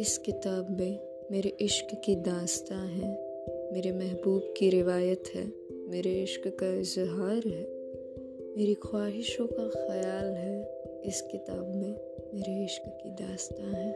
इस किताब में मेरे इश्क की दास्तां है, मेरे महबूब की रिवायत है, मेरे इश्क का इजहार है, मेरी ख्वाहिशों का ख्याल है। इस किताब में मेरे इश्क की दास्तां है।